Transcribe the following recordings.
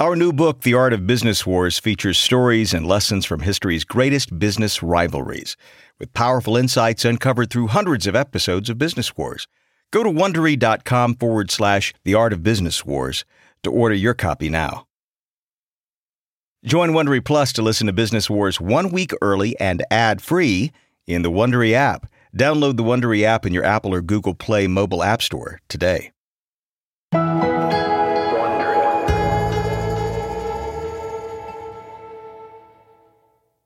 Our new book, The Art of Business Wars, features stories and lessons from history's greatest business rivalries, with powerful insights uncovered through hundreds of episodes of Business Wars. Go to wondery.com forward slash The Art of Business Wars to order your copy now. Join Wondery Plus to listen to Business Wars one week early and ad free in the Wondery app. Download the Wondery app in your Apple or Google Play mobile app store today.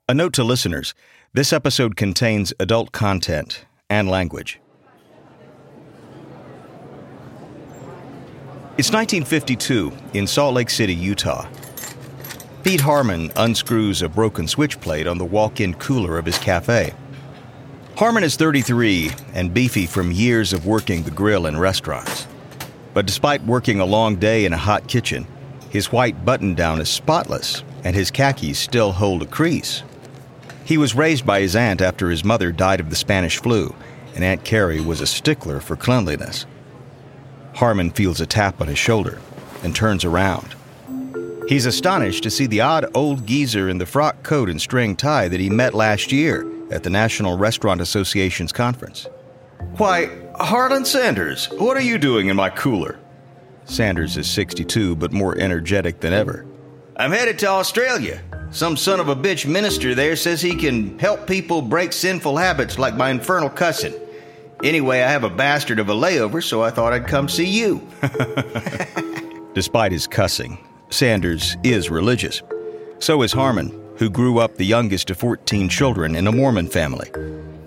A note to listeners this episode contains adult content and language. It's 1952 in Salt Lake City, Utah. Pete Harman unscrews a broken switch plate on the walk in cooler of his cafe. Harman is 33 and beefy from years of working the grill in restaurants. But despite working a long day in a hot kitchen, his white button down is spotless and his khakis still hold a crease. He was raised by his aunt after his mother died of the Spanish flu, and Aunt Carrie was a stickler for cleanliness. Harman feels a tap on his shoulder and turns around. He's astonished to see the odd old geezer in the frock coat and string tie that he met last year at the National Restaurant Association's conference. Why, Harlan Sanders, what are you doing in my cooler? Sanders is 62, but more energetic than ever. I'm headed to Australia. Some son of a bitch minister there says he can help people break sinful habits like my infernal cussing. Anyway, I have a bastard of a layover, so I thought I'd come see you. Despite his cussing, Sanders is religious. So is Harman, who grew up the youngest of 14 children in a Mormon family.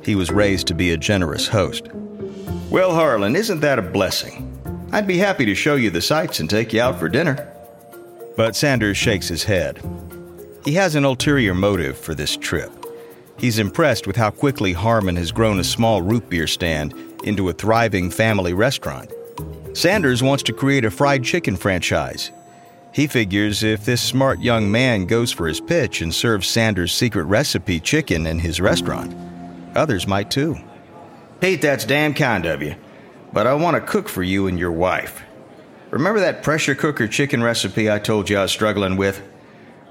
He was raised to be a generous host. Well, Harlan, isn't that a blessing? I'd be happy to show you the sights and take you out for dinner. But Sanders shakes his head. He has an ulterior motive for this trip. He's impressed with how quickly Harman has grown a small root beer stand into a thriving family restaurant. Sanders wants to create a fried chicken franchise. He figures if this smart young man goes for his pitch and serves Sanders' secret recipe chicken in his restaurant, others might too. Pete, that's damn kind of you, but I want to cook for you and your wife. Remember that pressure cooker chicken recipe I told you I was struggling with?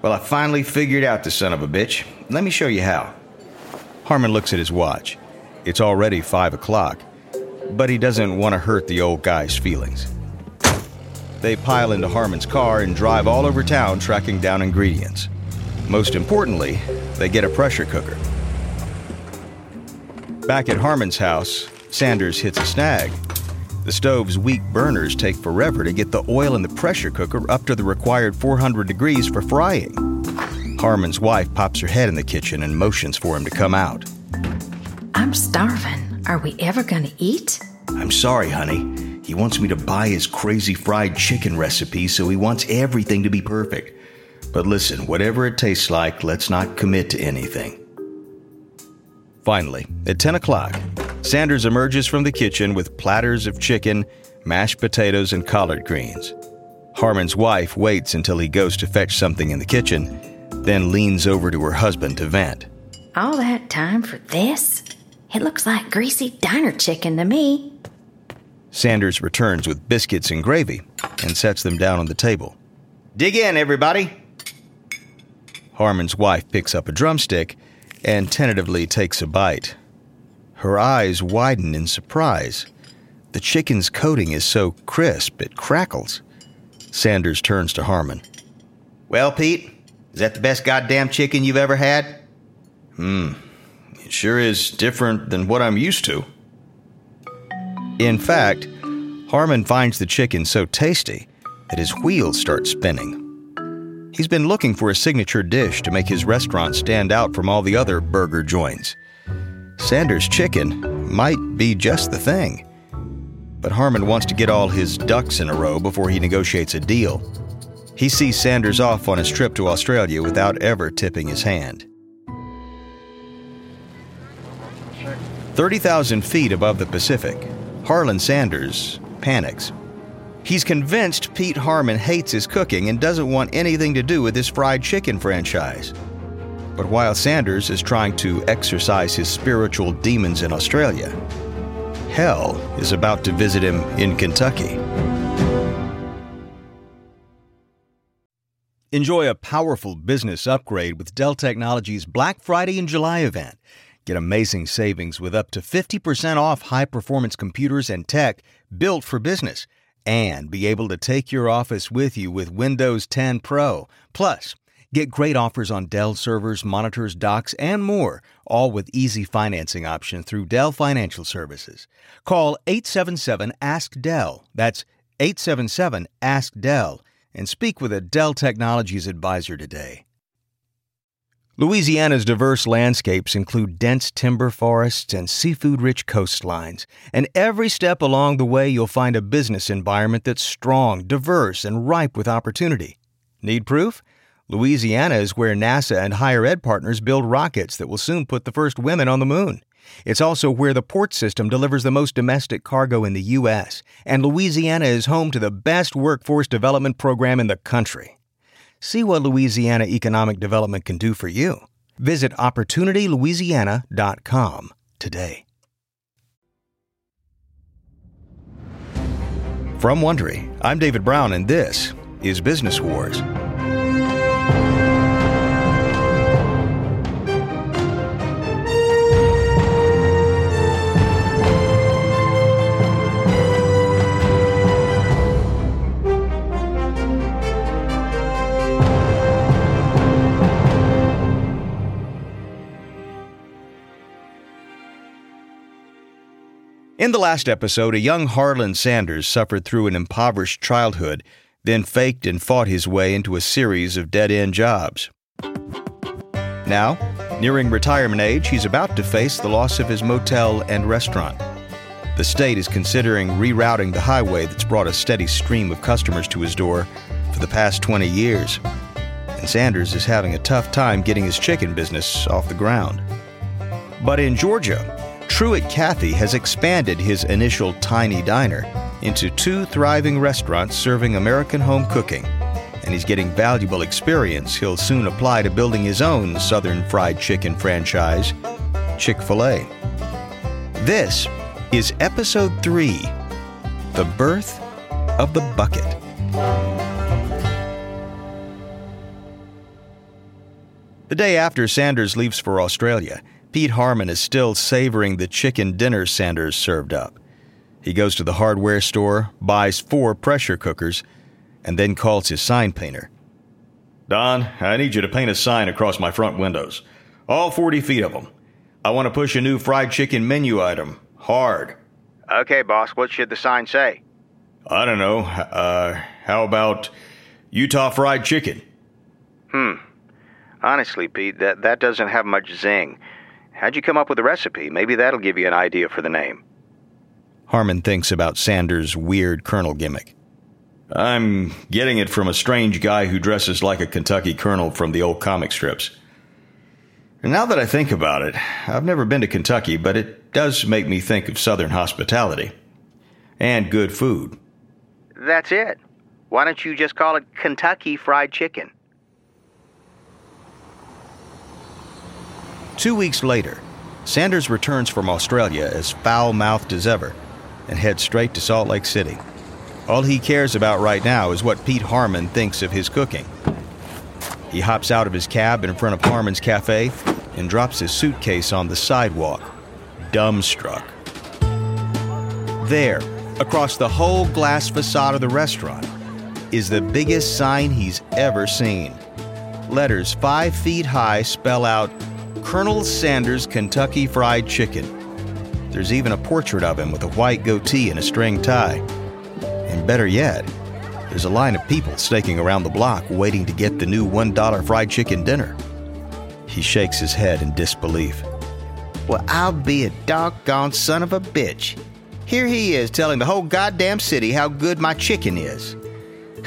Well, I finally figured out the son of a bitch. Let me show you how. Harman looks at his watch. It's already five o'clock, but he doesn't want to hurt the old guy's feelings. They pile into Harman's car and drive all over town tracking down ingredients. Most importantly, they get a pressure cooker. Back at Harman's house, Sanders hits a snag. The stove's weak burners take forever to get the oil in the pressure cooker up to the required 400 degrees for frying. Harman's wife pops her head in the kitchen and motions for him to come out. I'm starving. Are we ever going to eat? I'm sorry, honey. He wants me to buy his crazy fried chicken recipe, so he wants everything to be perfect. But listen, whatever it tastes like, let's not commit to anything. Finally, at 10 o'clock, Sanders emerges from the kitchen with platters of chicken, mashed potatoes, and collard greens. Harman's wife waits until he goes to fetch something in the kitchen then leans over to her husband to vent. All that time for this? It looks like greasy diner chicken to me. Sanders returns with biscuits and gravy and sets them down on the table. Dig in, everybody. Harman's wife picks up a drumstick and tentatively takes a bite. Her eyes widen in surprise. The chicken's coating is so crisp it crackles. Sanders turns to Harman. Well, Pete, is that the best goddamn chicken you've ever had? Hmm. It sure is different than what I'm used to. In fact, Harman finds the chicken so tasty that his wheels start spinning. He's been looking for a signature dish to make his restaurant stand out from all the other burger joints. Sanders' chicken might be just the thing. But Harman wants to get all his ducks in a row before he negotiates a deal. He sees Sanders off on his trip to Australia without ever tipping his hand. 30,000 feet above the Pacific, Harlan Sanders panics. He's convinced Pete Harman hates his cooking and doesn't want anything to do with his fried chicken franchise. But while Sanders is trying to exorcise his spiritual demons in Australia, hell is about to visit him in Kentucky. Enjoy a powerful business upgrade with Dell Technologies Black Friday and July event. Get amazing savings with up to 50% off high performance computers and tech built for business, and be able to take your office with you with Windows 10 Pro. Plus, get great offers on Dell servers, monitors, docks, and more, all with easy financing option through Dell Financial Services. Call 877 Ask Dell. That's 877 Ask Dell and speak with a Dell Technologies advisor today. Louisiana's diverse landscapes include dense timber forests and seafood rich coastlines, and every step along the way you'll find a business environment that's strong, diverse, and ripe with opportunity. Need proof? Louisiana is where NASA and higher ed partners build rockets that will soon put the first women on the moon. It's also where the port system delivers the most domestic cargo in the U.S., and Louisiana is home to the best workforce development program in the country. See what Louisiana Economic Development can do for you. Visit OpportunityLouisiana.com today. From Wondery, I'm David Brown, and this is Business Wars. In the last episode, a young Harlan Sanders suffered through an impoverished childhood, then faked and fought his way into a series of dead end jobs. Now, nearing retirement age, he's about to face the loss of his motel and restaurant. The state is considering rerouting the highway that's brought a steady stream of customers to his door for the past 20 years. And Sanders is having a tough time getting his chicken business off the ground. But in Georgia, Truett Cathy has expanded his initial tiny diner into two thriving restaurants serving American home cooking, and he's getting valuable experience he'll soon apply to building his own Southern fried chicken franchise, Chick fil A. This is episode three The Birth of the Bucket. The day after Sanders leaves for Australia, Pete Harman is still savoring the chicken dinner Sanders served up. He goes to the hardware store, buys four pressure cookers, and then calls his sign painter. Don, I need you to paint a sign across my front windows. All 40 feet of them. I want to push a new fried chicken menu item. Hard. Okay, boss. What should the sign say? I don't know. Uh, how about Utah fried chicken? Hmm. Honestly, Pete, that, that doesn't have much zing. How'd you come up with the recipe? Maybe that'll give you an idea for the name. Harman thinks about Sanders' weird colonel gimmick. I'm getting it from a strange guy who dresses like a Kentucky colonel from the old comic strips. And now that I think about it, I've never been to Kentucky, but it does make me think of Southern hospitality. And good food. That's it. Why don't you just call it Kentucky Fried Chicken? Two weeks later, Sanders returns from Australia as foul mouthed as ever and heads straight to Salt Lake City. All he cares about right now is what Pete Harman thinks of his cooking. He hops out of his cab in front of Harman's cafe and drops his suitcase on the sidewalk, dumbstruck. There, across the whole glass facade of the restaurant, is the biggest sign he's ever seen. Letters five feet high spell out Colonel Sanders Kentucky Fried Chicken. There's even a portrait of him with a white goatee and a string tie. And better yet, there's a line of people staking around the block waiting to get the new $1 fried chicken dinner. He shakes his head in disbelief. Well, I'll be a doggone son of a bitch. Here he is telling the whole goddamn city how good my chicken is.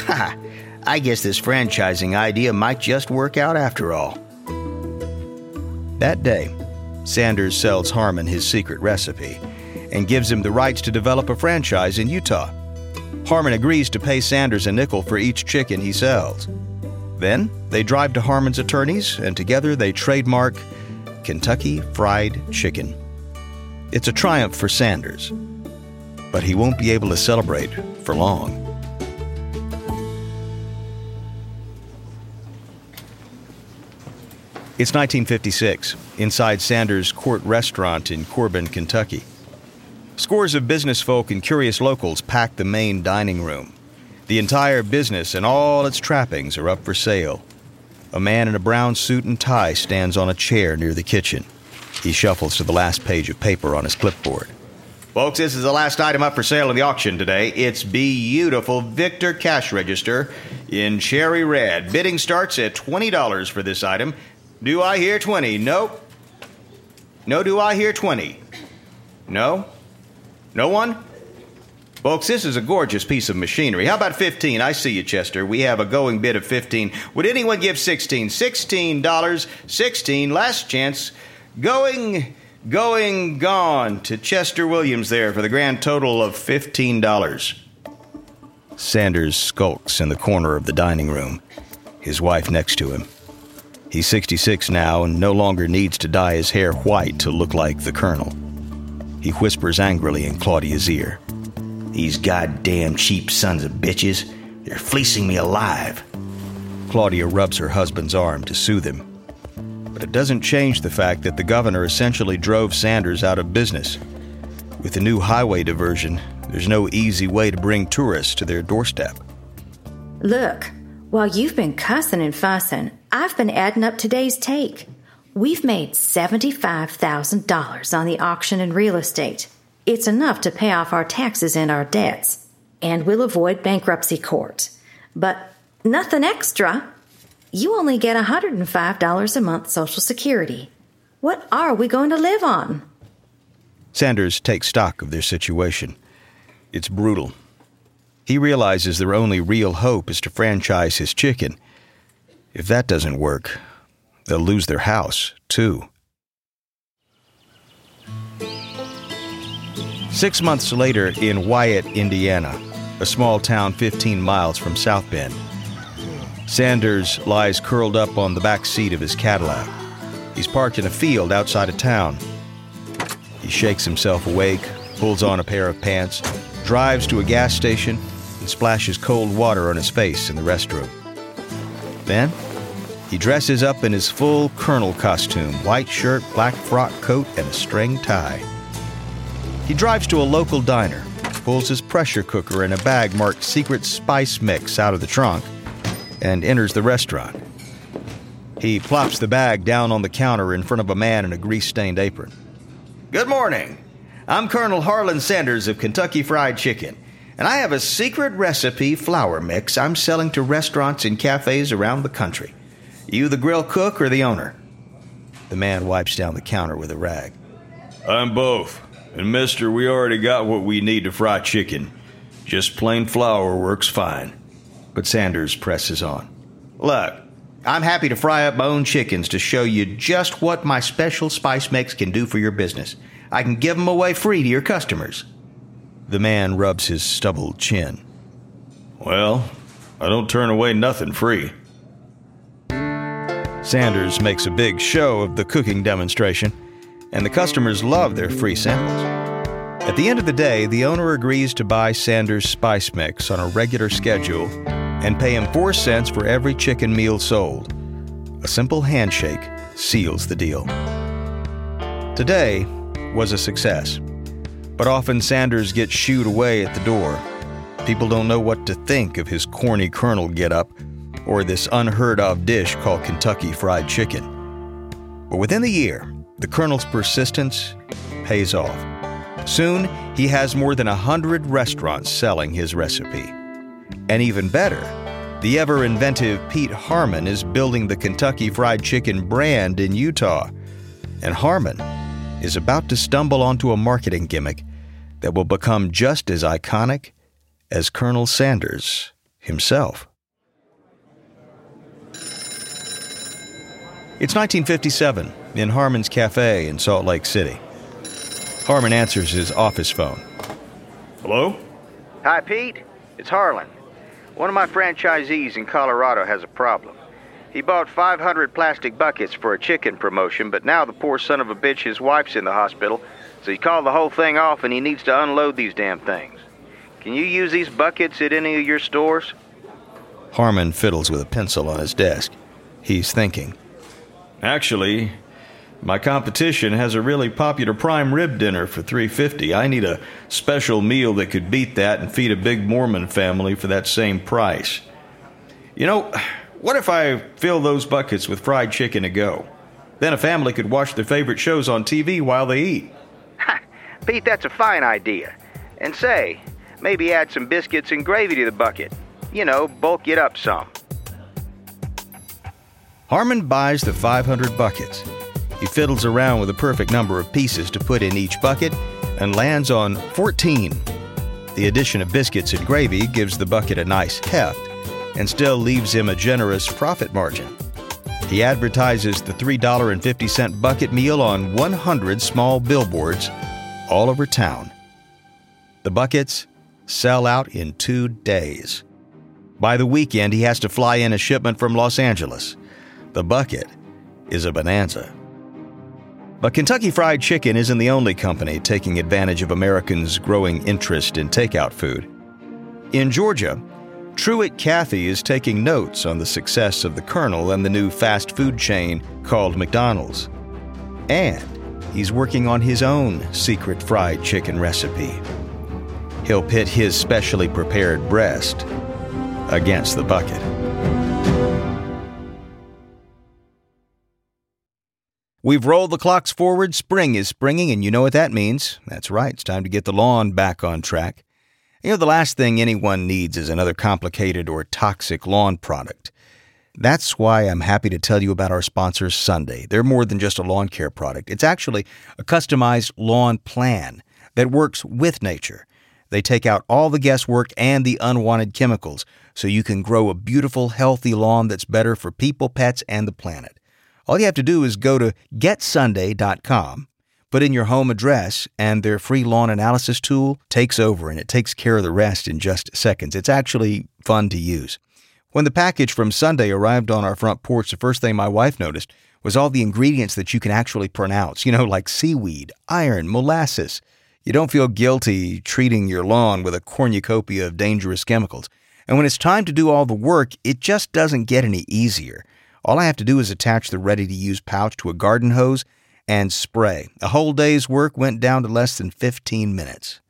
Ha! I guess this franchising idea might just work out after all. That day, Sanders sells Harman his secret recipe and gives him the rights to develop a franchise in Utah. Harman agrees to pay Sanders a nickel for each chicken he sells. Then they drive to Harman's attorneys and together they trademark Kentucky Fried Chicken. It's a triumph for Sanders, but he won't be able to celebrate for long. It's 1956, inside Sanders' Court Restaurant in Corbin, Kentucky. Scores of business folk and curious locals pack the main dining room. The entire business and all its trappings are up for sale. A man in a brown suit and tie stands on a chair near the kitchen. He shuffles to the last page of paper on his clipboard. Folks, this is the last item up for sale in the auction today. It's beautiful Victor cash register in cherry red. Bidding starts at $20 for this item. Do I hear 20? Nope. No, do I hear 20? No? No one? Folks, this is a gorgeous piece of machinery. How about 15? I see you, Chester. We have a going bid of 15. Would anyone give 16? $16. 16. Last chance. Going, going, gone to Chester Williams there for the grand total of $15. Sanders skulks in the corner of the dining room, his wife next to him. He's 66 now and no longer needs to dye his hair white to look like the Colonel. He whispers angrily in Claudia's ear. These goddamn cheap sons of bitches, they're fleecing me alive. Claudia rubs her husband's arm to soothe him. But it doesn't change the fact that the governor essentially drove Sanders out of business. With the new highway diversion, there's no easy way to bring tourists to their doorstep. Look, while you've been cussing and fussing, I've been adding up today's take. We've made $75,000 on the auction and real estate. It's enough to pay off our taxes and our debts, and we'll avoid bankruptcy court. But nothing extra. You only get $105 a month Social Security. What are we going to live on? Sanders takes stock of their situation. It's brutal. He realizes their only real hope is to franchise his chicken. If that doesn't work, they'll lose their house, too. Six months later, in Wyatt, Indiana, a small town 15 miles from South Bend, Sanders lies curled up on the back seat of his Cadillac. He's parked in a field outside of town. He shakes himself awake, pulls on a pair of pants, drives to a gas station, and splashes cold water on his face in the restroom. Then, he dresses up in his full colonel costume white shirt, black frock coat, and a string tie. He drives to a local diner, pulls his pressure cooker and a bag marked Secret Spice Mix out of the trunk, and enters the restaurant. He plops the bag down on the counter in front of a man in a grease stained apron. Good morning. I'm Colonel Harlan Sanders of Kentucky Fried Chicken, and I have a secret recipe flour mix I'm selling to restaurants and cafes around the country. You the grill cook or the owner? The man wipes down the counter with a rag. I'm both. And, mister, we already got what we need to fry chicken. Just plain flour works fine. But Sanders presses on. Look, I'm happy to fry up my own chickens to show you just what my special spice mix can do for your business. I can give 'em away free to your customers. The man rubs his stubbled chin. Well, I don't turn away nothing free. Sanders makes a big show of the cooking demonstration and the customers love their free samples. At the end of the day, the owner agrees to buy Sanders' spice mix on a regular schedule and pay him 4 cents for every chicken meal sold. A simple handshake seals the deal. Today was a success, but often Sanders gets shooed away at the door. People don't know what to think of his corny colonel getup or this unheard of dish called Kentucky Fried Chicken. But within the year, the Colonel's persistence pays off. Soon, he has more than a hundred restaurants selling his recipe. And even better, the ever inventive Pete Harman is building the Kentucky Fried Chicken brand in Utah. And Harman is about to stumble onto a marketing gimmick that will become just as iconic as Colonel Sanders himself. It's 1957 in Harman's Cafe in Salt Lake City. Harman answers his office phone. Hello? Hi, Pete. It's Harlan. One of my franchisees in Colorado has a problem. He bought 500 plastic buckets for a chicken promotion, but now the poor son of a bitch, his wife's in the hospital, so he called the whole thing off and he needs to unload these damn things. Can you use these buckets at any of your stores? Harman fiddles with a pencil on his desk. He's thinking. Actually, my competition has a really popular prime rib dinner for 350. I need a special meal that could beat that and feed a big Mormon family for that same price. You know, what if I fill those buckets with fried chicken to go? Then a family could watch their favorite shows on TV while they eat. Pete, that's a fine idea. And say, maybe add some biscuits and gravy to the bucket. You know, bulk it up some. Harman buys the 500 buckets. He fiddles around with the perfect number of pieces to put in each bucket and lands on 14. The addition of biscuits and gravy gives the bucket a nice heft and still leaves him a generous profit margin. He advertises the $3.50 bucket meal on 100 small billboards all over town. The buckets sell out in two days. By the weekend, he has to fly in a shipment from Los Angeles. The bucket is a bonanza. But Kentucky Fried Chicken isn't the only company taking advantage of Americans' growing interest in takeout food. In Georgia, Truett Cathy is taking notes on the success of the Colonel and the new fast food chain called McDonald's. And he's working on his own secret fried chicken recipe. He'll pit his specially prepared breast against the bucket. We've rolled the clocks forward. Spring is springing, and you know what that means. That's right, it's time to get the lawn back on track. You know, the last thing anyone needs is another complicated or toxic lawn product. That's why I'm happy to tell you about our sponsor, Sunday. They're more than just a lawn care product, it's actually a customized lawn plan that works with nature. They take out all the guesswork and the unwanted chemicals so you can grow a beautiful, healthy lawn that's better for people, pets, and the planet. All you have to do is go to getsunday.com, put in your home address, and their free lawn analysis tool takes over and it takes care of the rest in just seconds. It's actually fun to use. When the package from Sunday arrived on our front porch, the first thing my wife noticed was all the ingredients that you can actually pronounce, you know, like seaweed, iron, molasses. You don't feel guilty treating your lawn with a cornucopia of dangerous chemicals. And when it's time to do all the work, it just doesn't get any easier. All I have to do is attach the ready to use pouch to a garden hose and spray. A whole day's work went down to less than 15 minutes.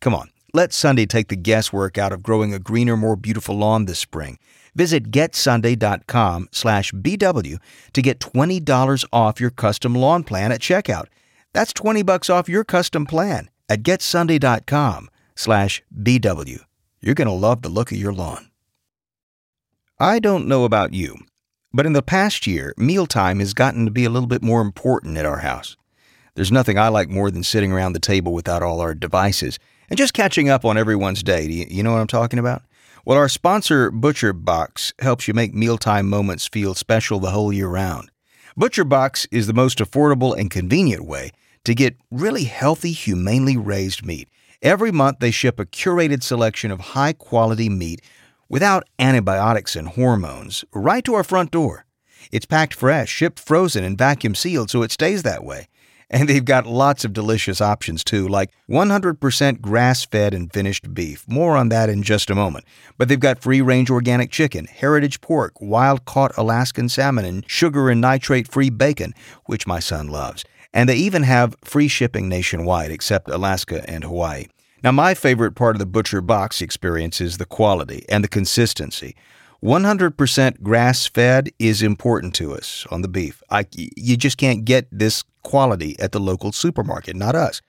Come on, let Sunday take the guesswork out of growing a greener, more beautiful lawn this spring. Visit getsunday.com slash BW to get $20 off your custom lawn plan at checkout. That's 20 bucks off your custom plan at getsunday.com slash BW. You're going to love the look of your lawn. I don't know about you, but in the past year, mealtime has gotten to be a little bit more important at our house. There's nothing I like more than sitting around the table without all our devices and just catching up on everyone's day. Do you, know what I'm talking about? Well, our sponsor, Butcher Box, helps you make mealtime moments feel special the whole year round. Butcher Box is the most affordable and convenient way to get really healthy, humanely raised meat. Every month, they ship a curated selection of high quality meat without antibiotics and hormones right to our front door. It's packed fresh, shipped frozen, and vacuum sealed so it stays that way. And they've got lots of delicious options too, like 100% grass fed and finished beef. More on that in just a moment. But they've got free range organic chicken, heritage pork, wild caught Alaskan salmon, and sugar and nitrate free bacon, which my son loves. And they even have free shipping nationwide except Alaska and Hawaii. Now, my favorite part of the Butcher Box experience is the quality and the consistency. 100% grass fed is important to us on the beef. I, you just can't get this quality at the local supermarket, not us.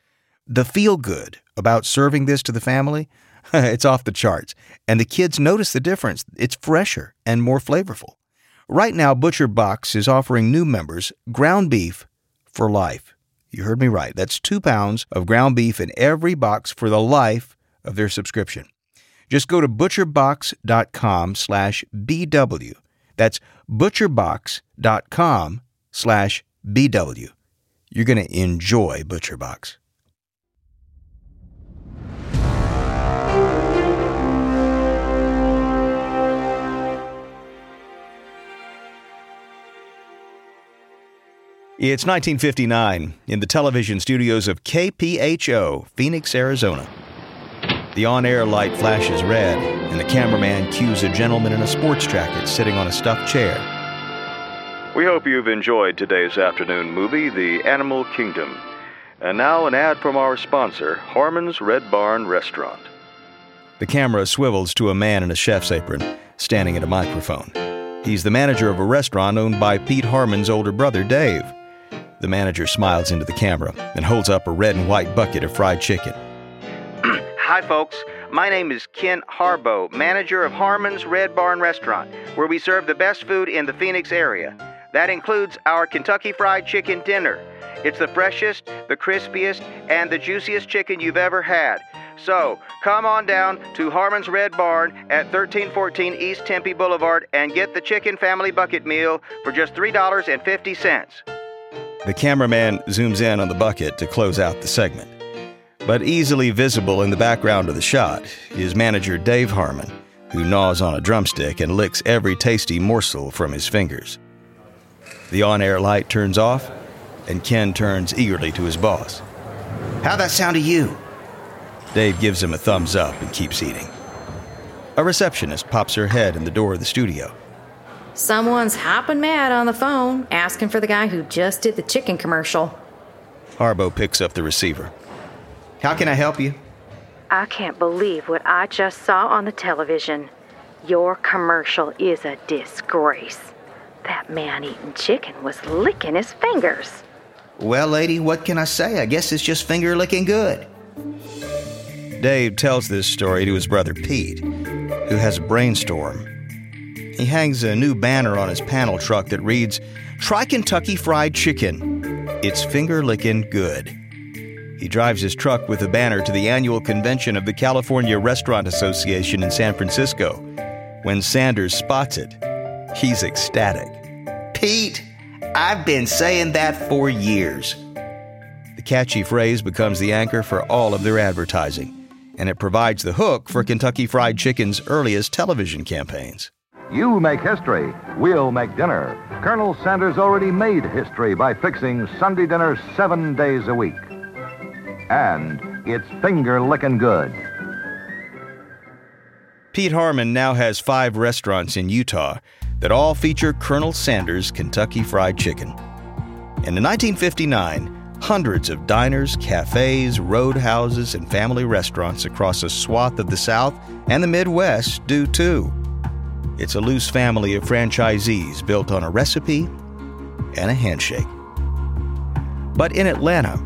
The feel good about serving this to the family, it's off the charts. And the kids notice the difference. It's fresher and more flavorful. Right now, Butcher Box is offering new members ground beef for life. You heard me right. That's two pounds of ground beef in every box for the life of their subscription. Just go to butcherbox.com slash BW. That's butcherbox.com slash BW. You're going to enjoy ButcherBox. It's 1959 in the television studios of KPHO, Phoenix, Arizona. The on air light flashes red, and the cameraman cues a gentleman in a sports jacket sitting on a stuffed chair. We hope you've enjoyed today's afternoon movie, The Animal Kingdom. And now, an ad from our sponsor, Harman's Red Barn Restaurant. The camera swivels to a man in a chef's apron, standing at a microphone. He's the manager of a restaurant owned by Pete Harman's older brother, Dave. The manager smiles into the camera and holds up a red and white bucket of fried chicken. Hi, folks. My name is Ken Harbo, manager of Harman's Red Barn Restaurant, where we serve the best food in the Phoenix area. That includes our Kentucky Fried Chicken dinner. It's the freshest, the crispiest, and the juiciest chicken you've ever had. So, come on down to Harman's Red Barn at 1314 East Tempe Boulevard and get the Chicken Family Bucket Meal for just $3.50. The cameraman zooms in on the bucket to close out the segment. But easily visible in the background of the shot is manager Dave Harman, who gnaws on a drumstick and licks every tasty morsel from his fingers. The on air light turns off, and Ken turns eagerly to his boss. How'd that sound to you? Dave gives him a thumbs up and keeps eating. A receptionist pops her head in the door of the studio. Someone's hopping mad on the phone, asking for the guy who just did the chicken commercial. Harbo picks up the receiver. How can I help you? I can't believe what I just saw on the television. Your commercial is a disgrace. That man eating chicken was licking his fingers. Well, lady, what can I say? I guess it's just finger licking good. Dave tells this story to his brother Pete, who has a brainstorm. He hangs a new banner on his panel truck that reads, Try Kentucky Fried Chicken. It's finger licking good. He drives his truck with the banner to the annual convention of the California Restaurant Association in San Francisco. When Sanders spots it, he's ecstatic. Pete, I've been saying that for years. The catchy phrase becomes the anchor for all of their advertising and it provides the hook for Kentucky Fried Chicken's earliest television campaigns. You make history, we'll make dinner. Colonel Sanders already made history by fixing Sunday dinner seven days a week. And it's finger licking good. Pete Harman now has five restaurants in Utah that all feature Colonel Sanders Kentucky Fried Chicken. And in 1959, Hundreds of diners, cafes, roadhouses, and family restaurants across a swath of the South and the Midwest do too. It's a loose family of franchisees built on a recipe and a handshake. But in Atlanta,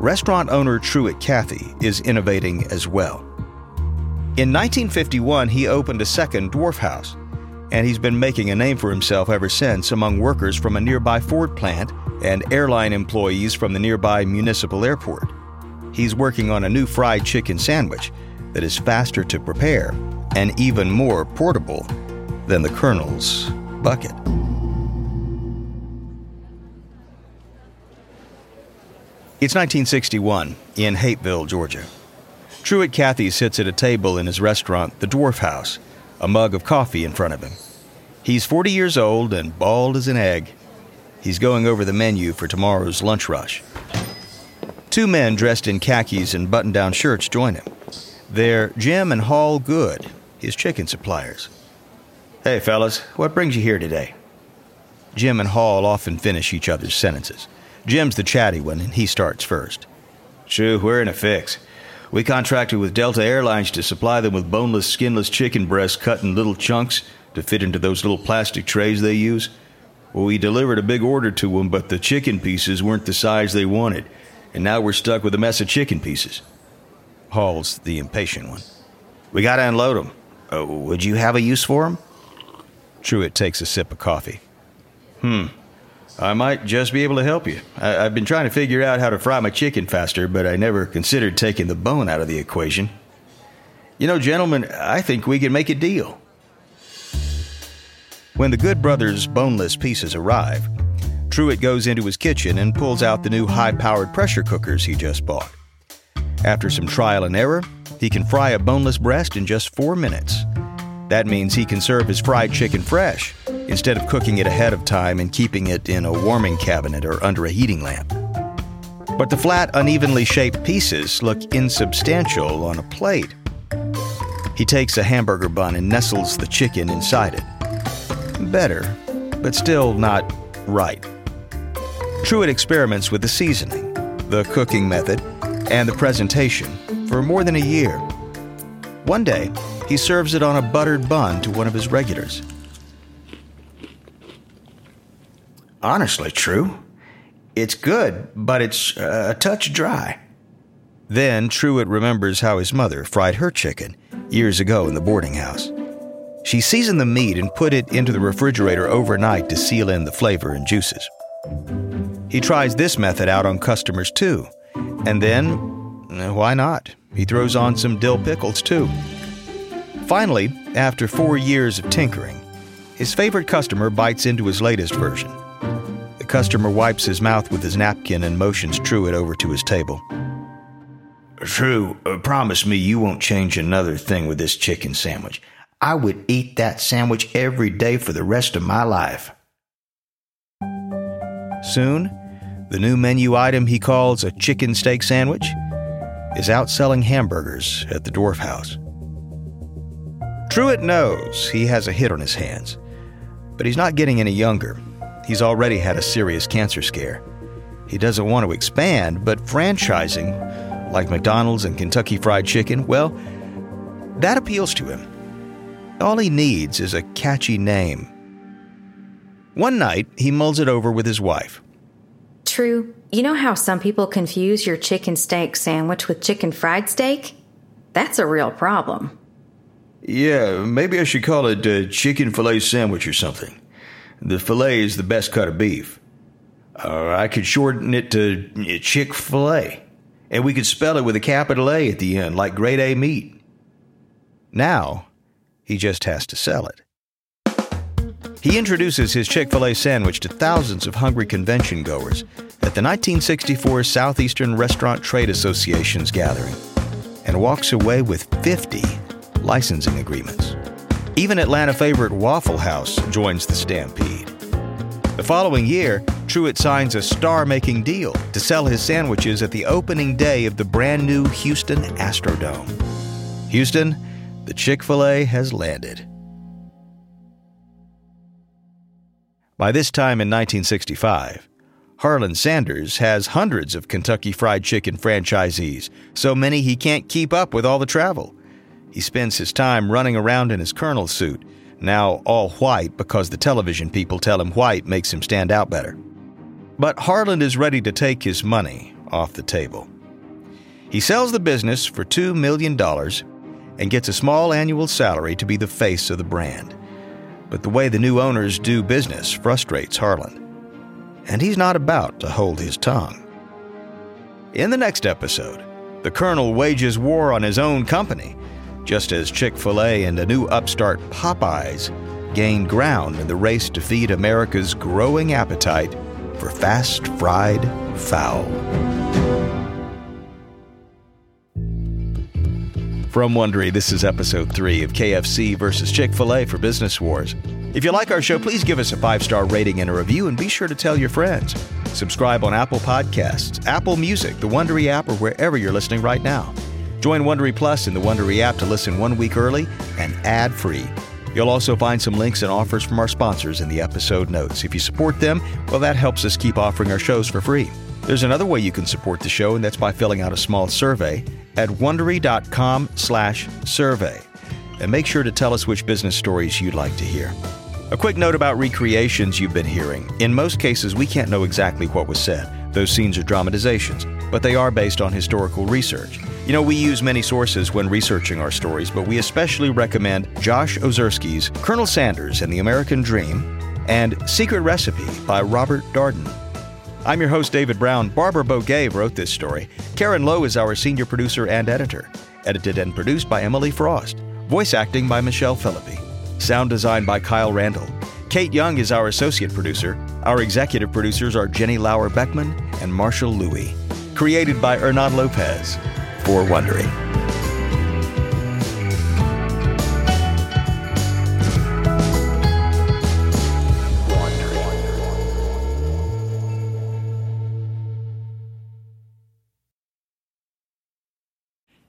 restaurant owner Truett Cathy is innovating as well. In 1951, he opened a second dwarf house, and he's been making a name for himself ever since among workers from a nearby Ford plant and airline employees from the nearby municipal airport. He's working on a new fried chicken sandwich that is faster to prepare and even more portable than the Colonel's bucket. It's 1961 in Hapeville, Georgia. Truett Cathy sits at a table in his restaurant, The Dwarf House, a mug of coffee in front of him. He's 40 years old and bald as an egg. He's going over the menu for tomorrow's lunch rush. Two men dressed in khakis and button down shirts join him. They're Jim and Hall Good, his chicken suppliers. Hey, fellas, what brings you here today? Jim and Hall often finish each other's sentences. Jim's the chatty one, and he starts first. True, we're in a fix. We contracted with Delta Airlines to supply them with boneless, skinless chicken breasts cut in little chunks to fit into those little plastic trays they use. Well, we delivered a big order to them, but the chicken pieces weren't the size they wanted, and now we're stuck with a mess of chicken pieces. Hall's the impatient one. We gotta unload them. Uh, would you have a use for them? Truett takes a sip of coffee. Hmm. I might just be able to help you. I- I've been trying to figure out how to fry my chicken faster, but I never considered taking the bone out of the equation. You know, gentlemen, I think we can make a deal. When the Good Brothers boneless pieces arrive, Truett goes into his kitchen and pulls out the new high powered pressure cookers he just bought. After some trial and error, he can fry a boneless breast in just four minutes. That means he can serve his fried chicken fresh instead of cooking it ahead of time and keeping it in a warming cabinet or under a heating lamp. But the flat, unevenly shaped pieces look insubstantial on a plate. He takes a hamburger bun and nestles the chicken inside it better, but still not right. Truett experiments with the seasoning, the cooking method, and the presentation for more than a year. One day, he serves it on a buttered bun to one of his regulars. Honestly, True, it's good, but it's uh, a touch dry. Then Truett remembers how his mother fried her chicken years ago in the boarding house. She seasoned the meat and put it into the refrigerator overnight to seal in the flavor and juices. He tries this method out on customers too, and then, eh, why not? He throws on some dill pickles too. Finally, after four years of tinkering, his favorite customer bites into his latest version. The customer wipes his mouth with his napkin and motions Truett over to his table. True, uh, promise me you won't change another thing with this chicken sandwich. I would eat that sandwich every day for the rest of my life. Soon, the new menu item he calls a chicken steak sandwich is outselling hamburgers at the Dwarf House. Truett knows he has a hit on his hands, but he's not getting any younger. He's already had a serious cancer scare. He doesn't want to expand, but franchising, like McDonald's and Kentucky Fried Chicken, well, that appeals to him. All he needs is a catchy name. One night, he mulls it over with his wife. True. You know how some people confuse your chicken steak sandwich with chicken fried steak? That's a real problem. Yeah, maybe I should call it a chicken filet sandwich or something. The filet is the best cut of beef. Or I could shorten it to Chick fil A. And we could spell it with a capital A at the end, like grade A meat. Now, he just has to sell it. He introduces his Chick fil A sandwich to thousands of hungry convention goers at the 1964 Southeastern Restaurant Trade Association's gathering and walks away with 50 licensing agreements. Even Atlanta favorite Waffle House joins the stampede. The following year, Truett signs a star making deal to sell his sandwiches at the opening day of the brand new Houston Astrodome. Houston, the Chick fil A has landed. By this time in 1965, Harlan Sanders has hundreds of Kentucky Fried Chicken franchisees, so many he can't keep up with all the travel. He spends his time running around in his colonel suit, now all white because the television people tell him white makes him stand out better. But Harlan is ready to take his money off the table. He sells the business for $2 million and gets a small annual salary to be the face of the brand but the way the new owners do business frustrates Harlan. And he's not about to hold his tongue. In the next episode, the Colonel wages war on his own company, just as Chick fil A and a new upstart Popeyes gain ground in the race to feed America's growing appetite for fast fried fowl. From Wondery, this is episode 3 of KFC versus Chick fil A for Business Wars. If you like our show, please give us a five star rating and a review, and be sure to tell your friends. Subscribe on Apple Podcasts, Apple Music, the Wondery app, or wherever you're listening right now. Join Wondery Plus in the Wondery app to listen one week early and ad free. You'll also find some links and offers from our sponsors in the episode notes. If you support them, well, that helps us keep offering our shows for free. There's another way you can support the show, and that's by filling out a small survey at wondery.com slash survey. And make sure to tell us which business stories you'd like to hear. A quick note about recreations you've been hearing. In most cases, we can't know exactly what was said. Those scenes are dramatizations, but they are based on historical research. You know, we use many sources when researching our stories, but we especially recommend Josh Ozersky's Colonel Sanders and the American Dream and Secret Recipe by Robert Darden. I'm your host, David Brown. Barbara Boguet wrote this story. Karen Lowe is our senior producer and editor. Edited and produced by Emily Frost. Voice acting by Michelle Philippi. Sound design by Kyle Randall. Kate Young is our associate producer. Our executive producers are Jenny Lauer Beckman and Marshall Lewy. Created by Hernan Lopez for Wondery.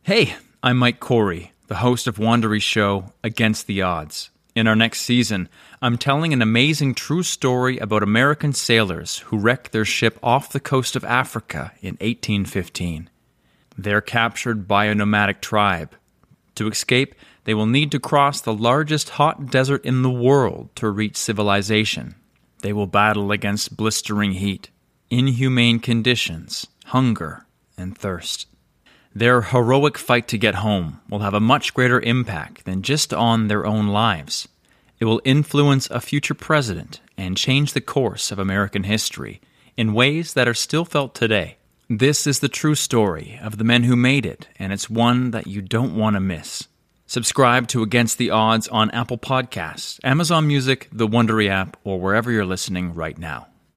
Hey, I'm Mike Corey, the host of Wondery's show Against the Odds. In our next season, I'm telling an amazing true story about American sailors who wrecked their ship off the coast of Africa in 1815. They're captured by a nomadic tribe. To escape, they will need to cross the largest hot desert in the world to reach civilization. They will battle against blistering heat, inhumane conditions, hunger, and thirst. Their heroic fight to get home will have a much greater impact than just on their own lives. It will influence a future president and change the course of American history in ways that are still felt today. This is the true story of the men who made it, and it's one that you don't want to miss. Subscribe to Against the Odds on Apple Podcasts, Amazon Music, the Wondery app, or wherever you're listening right now.